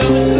coming.